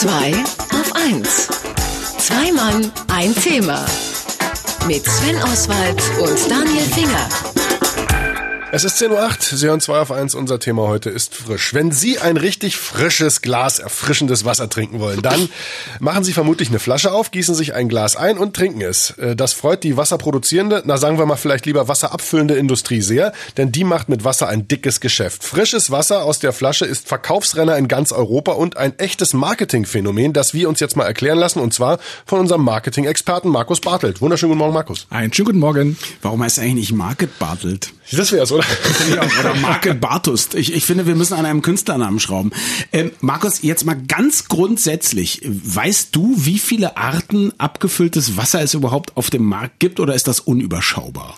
2 auf 1. Zwei Mann, ein Thema. Mit Sven Oswald und Daniel Finger. Es ist 10.08 Uhr, Sie hören 2 auf 1, unser Thema heute ist frisch. Wenn Sie ein richtig frisches Glas erfrischendes Wasser trinken wollen, dann machen Sie vermutlich eine Flasche auf, gießen sich ein Glas ein und trinken es. Äh, das freut die wasserproduzierende, na sagen wir mal vielleicht lieber wasserabfüllende Industrie sehr, denn die macht mit Wasser ein dickes Geschäft. Frisches Wasser aus der Flasche ist Verkaufsrenner in ganz Europa und ein echtes Marketingphänomen, das wir uns jetzt mal erklären lassen und zwar von unserem Marketing-Experten Markus Bartelt. Wunderschönen guten Morgen, Markus. Einen schönen guten Morgen. Warum heißt er eigentlich Market Bartelt? Das wär's, oder? oder Market Bartust. Ich, ich finde, wir müssen an einem Künstlernamen schrauben. Ähm, Markus, jetzt mal ganz grundsätzlich. Weißt du, wie viele Arten abgefülltes Wasser es überhaupt auf dem Markt gibt oder ist das unüberschaubar?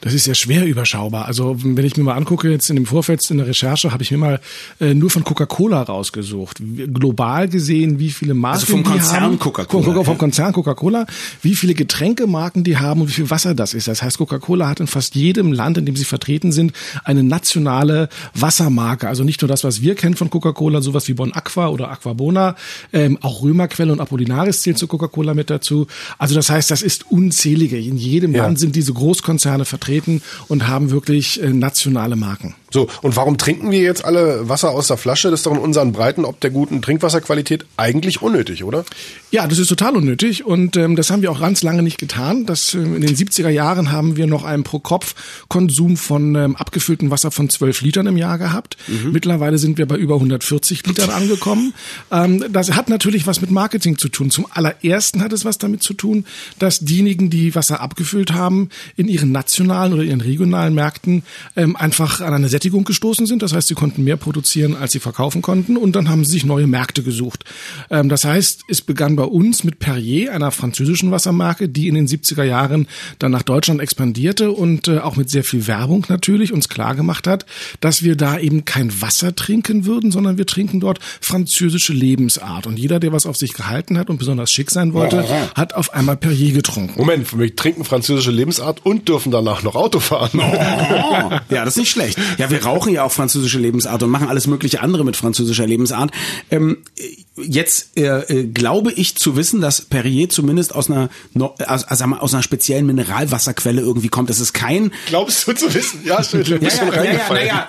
Das ist ja schwer überschaubar. Also wenn ich mir mal angucke, jetzt in dem Vorfeld in der Recherche, habe ich mir mal äh, nur von Coca-Cola rausgesucht. Global gesehen, wie viele Marken also vom die Konzern. Coca-Cola. Vom, vom Konzern Coca-Cola, wie viele Getränkemarken die haben und wie viel Wasser das ist. Das heißt, Coca-Cola hat in fast jedem Land, in dem sie vertreten sind, eine nationale Wassermarke. Also nicht nur das, was wir kennen von Coca-Cola, sowas wie Bon Aqua oder Aquabona, ähm, auch Römerquelle und Apollinaris zählt zu Coca-Cola mit dazu. Also das heißt, das ist unzählige. In jedem Ja. Land sind diese Großkonzerne vertreten und haben wirklich äh, nationale Marken. So, und warum trinken wir jetzt alle Wasser aus der Flasche? Das ist doch in unseren Breiten ob der guten Trinkwasserqualität eigentlich unnötig, oder? Ja, das ist total unnötig und ähm, das haben wir auch ganz lange nicht getan. Das, ähm, in den 70er Jahren haben wir noch einen Pro-Kopf-Konsum von ähm, abgefülltem Wasser von 12 Litern im Jahr gehabt. Mittlerweile sind wir bei über 140 Litern angekommen. Ähm, das hat natürlich was mit Marketing zu tun. Zum allerersten hat es was damit zu tun, dass diejenigen, die Wasser abgefüllt haben, in ihren nationalen oder ihren regionalen Märkten ähm, einfach an eine Sättigung gestoßen sind. Das heißt, sie konnten mehr produzieren, als sie verkaufen konnten und dann haben sie sich neue Märkte gesucht. Ähm, das heißt, es begann bei uns mit Perrier, einer französischen Wassermarke, die in den 70er Jahren dann nach Deutschland expandierte und äh, auch mit sehr viel Werbung natürlich uns klar gemacht hat, dass wir da eben kein Wasser trinken würden, sondern wir trinken dort französische Lebensart. Und jeder, der was auf sich gehalten hat und besonders schick sein wollte, hat auf einmal Perrier getrunken. Moment, wir trinken französische Lebensart und dürfen danach noch Auto fahren. Oh, ja, das ist nicht schlecht. Ja, wir rauchen ja auch französische Lebensart und machen alles mögliche andere mit französischer Lebensart. Ähm, jetzt äh, äh, glaube ich zu wissen, dass Perrier zumindest aus einer, no, aus, also aus einer speziellen Mineralwasserquelle irgendwie kommt. Es ist kein Glaubst du zu wissen? Ja. Du ja, ja, ja, ja, ja.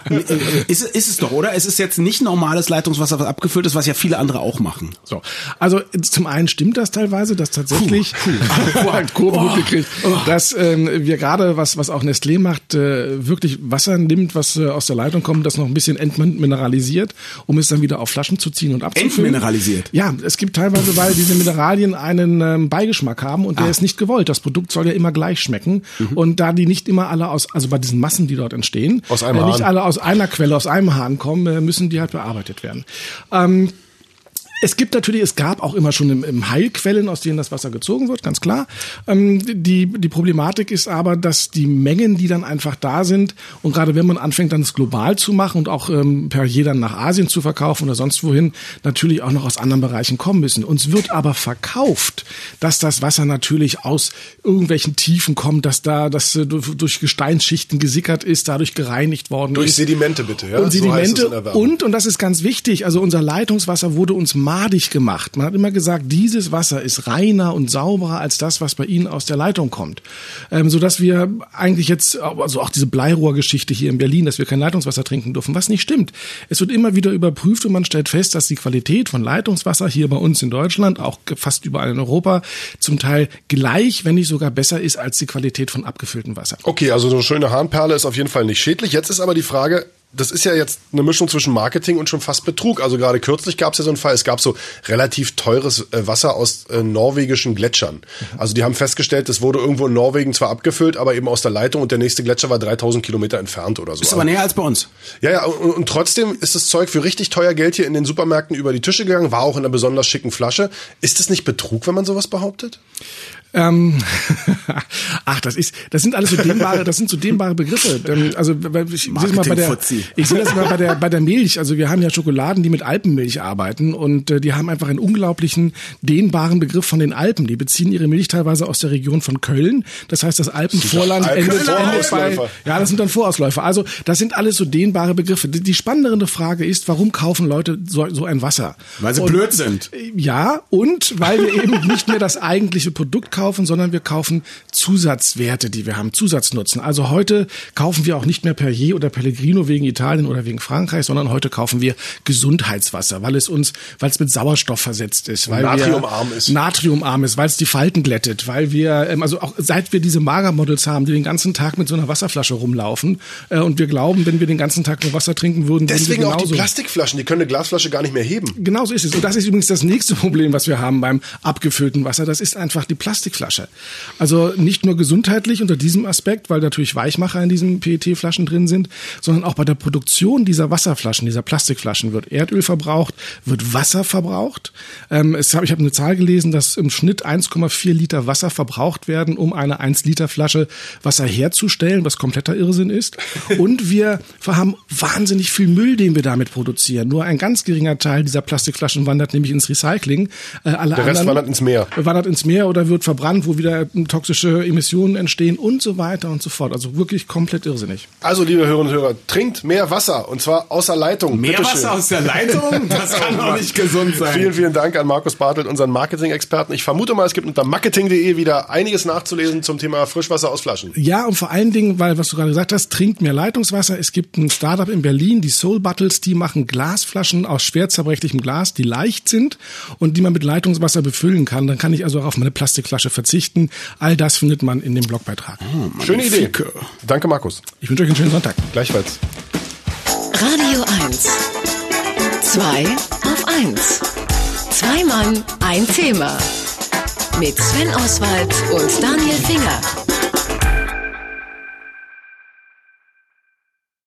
Ist, ist es doch, oder? Es ist jetzt nicht normales Leitungswasser, was abgefüllt ist, was ja viele andere auch machen. So, also zum einen stimmt das teilweise, dass tatsächlich Puh, Kurve gut gekriegt, dass ähm, wir gerade was was auch Nestlé macht, äh, wirklich Wasser nimmt, was äh, aus der Leitung kommt, das noch ein bisschen entmineralisiert, um es dann wieder auf Flaschen zu ziehen und abzufüllen. Entmineralisiert? Ja, es gibt teilweise, weil diese Mineralien einen ähm, Beigeschmack haben und der Ah. ist nicht gewollt. Das Produkt soll ja immer gleich schmecken und da die nicht immer alle aus, also bei diesen Massen, die dort entstehen, Aus einem äh, nicht Hahn. alle aus einer Quelle, aus einem Hahn kommen, äh, müssen die halt bearbeitet werden. Ähm, es gibt natürlich, es gab auch immer schon im, im Heilquellen, aus denen das Wasser gezogen wird, ganz klar. Ähm, die, die Problematik ist aber, dass die Mengen, die dann einfach da sind, und gerade wenn man anfängt, dann es global zu machen und auch ähm, per je dann nach Asien zu verkaufen oder sonst wohin, natürlich auch noch aus anderen Bereichen kommen müssen. Uns wird aber verkauft, dass das Wasser natürlich aus irgendwelchen Tiefen kommt, dass da das äh, durch durch Gesteinsschichten gesickert ist, dadurch gereinigt worden Durch ist. Sedimente bitte, ja? Und So heißt es in Sedimente der Werbung. und, und das ist ganz wichtig, also unser Leitungswasser wurde uns madig gemacht. Man hat immer gesagt, dieses Wasser ist reiner und sauberer als das, was bei Ihnen aus der Leitung kommt. Ähm, sodass wir eigentlich jetzt, also auch diese Bleirohrgeschichte hier in Berlin, dass wir kein Leitungswasser trinken dürfen, was nicht stimmt. Es wird immer wieder überprüft und man stellt fest, dass die Qualität von Leitungswasser hier bei uns in Deutschland, auch fast überall in Europa, zum Teil gleich, wenn nicht sogar besser ist als die Qualität von abgefülltem Wasser. Okay, also so eine schöne Hahnperle ist auf jeden Fall nicht schädlich. Jetzt ist aber die Frage, das ist ja jetzt eine Mischung zwischen Marketing und schon fast Betrug. Also gerade kürzlich gab es ja so einen Fall, es gab so relativ teures äh, Wasser aus äh, norwegischen Gletschern. Also die haben festgestellt, das wurde irgendwo in Norwegen zwar abgefüllt, aber eben aus der Leitung und der nächste Gletscher war 3000 Kilometer entfernt oder so. Ist aber näher als bei uns. Ja, ja, und, und trotzdem ist das Zeug für richtig teuer Geld hier in den Supermärkten über die Tische gegangen, war auch in einer besonders schicken Flasche. Ist das nicht Betrug, wenn man sowas behauptet? Ähm, ach, das ist, das sind alles so dehnbare, das sind so dehnbare Begriffe. Also ich, ich mal, bei der, Marketing-Fuzzi. Ich sehe das immer bei der, bei der Milch. Also wir haben ja Schokoladen, die mit Alpenmilch arbeiten und äh, die haben einfach einen unglaublichen dehnbaren Begriff von den Alpen. Die beziehen ihre Milch teilweise aus der Region von Köln. Das heißt, das Alpenvorland Alpen- endet, endet bei, Vorausläufer. ja, das sind dann Vorausläufer. Also das sind alles so dehnbare Begriffe. Die, die spannendere Frage ist, warum kaufen Leute so, so ein Wasser? Weil sie Und- blöd sind. Ja, und weil wir eben nicht mehr das eigentliche Produkt kaufen, sondern wir kaufen Zusatzwerte, die wir haben, Zusatznutzen. Also heute kaufen wir auch nicht mehr Perrier oder Pellegrino wegen Italien oder wegen Frankreich, sondern heute kaufen wir Gesundheitswasser, weil es uns, weil es mit Sauerstoff versetzt ist, weil Natriumarm wir, ist. Natriumarm ist, weil es die Falten glättet, weil wir, ähm, also auch seit wir diese Magermodels haben, die den ganzen Tag mit so einer Wasserflasche rumlaufen äh, und wir glauben, wenn wir den ganzen Tag nur Wasser trinken würden, Deswegen wir auch die Plastikflaschen, die können eine Glasflasche gar nicht mehr heben. Genau so ist es. Und das ist übrigens das nächste Problem, was wir haben beim abgefüllten Wasser. Das ist einfach die Plastikflasche. Also nicht nur gesundheitlich unter diesem Aspekt, weil natürlich Weichmacher in diesen PET-Flaschen drin sind, sondern auch bei der Produktion dieser Wasserflaschen, dieser Plastikflaschen wird Erdöl verbraucht, wird Wasser verbraucht. Ähm, es hab, ich habe eine Zahl gelesen, dass im Schnitt 1,4 Liter Wasser verbraucht werden, um eine 1 Liter Flasche Wasser herzustellen, was kompletter Irrsinn ist. Und wir haben wahnsinnig viel Müll, den wir damit produzieren. Nur ein ganz geringer Teil dieser Plastikflaschen wandert nämlich ins Recycling. Äh, alle Der Rest wandert ins Meer. Wandert ins Meer oder wird verbrannt, wo wieder toxische Emissionen entstehen und so weiter und so fort. Also wirklich komplett irrsinnig. Also, liebe Hörerinnen und Hörer, trinkt mehr Wasser und zwar aus der Leitung. Mehr Bitteschön. Wasser aus der Leitung? Das kann doch nicht gesund sein. Vielen, vielen Dank an Markus Bartelt, unseren Marketing-Experten. Ich vermute mal, es gibt unter marketing.de wieder einiges nachzulesen zum Thema Frischwasser aus Flaschen. Ja, und vor allen Dingen, weil, was du gerade gesagt hast, trinkt mehr Leitungswasser. Es gibt ein Startup in Berlin, die Soul Bottles, die machen Glasflaschen aus schwer zerbrechlichem Glas, die leicht sind und die man mit Leitungswasser befüllen kann. Dann kann ich also auch auf meine Plastikflasche verzichten. All das findet man in dem Blogbeitrag. Schöne Idee. Danke, Markus. Ich wünsche euch einen schönen Sonntag. Gleichfalls. Radio 1. Zwei auf 1. Zwei Mann, ein Thema. Mit Sven Oswald und Daniel Finger.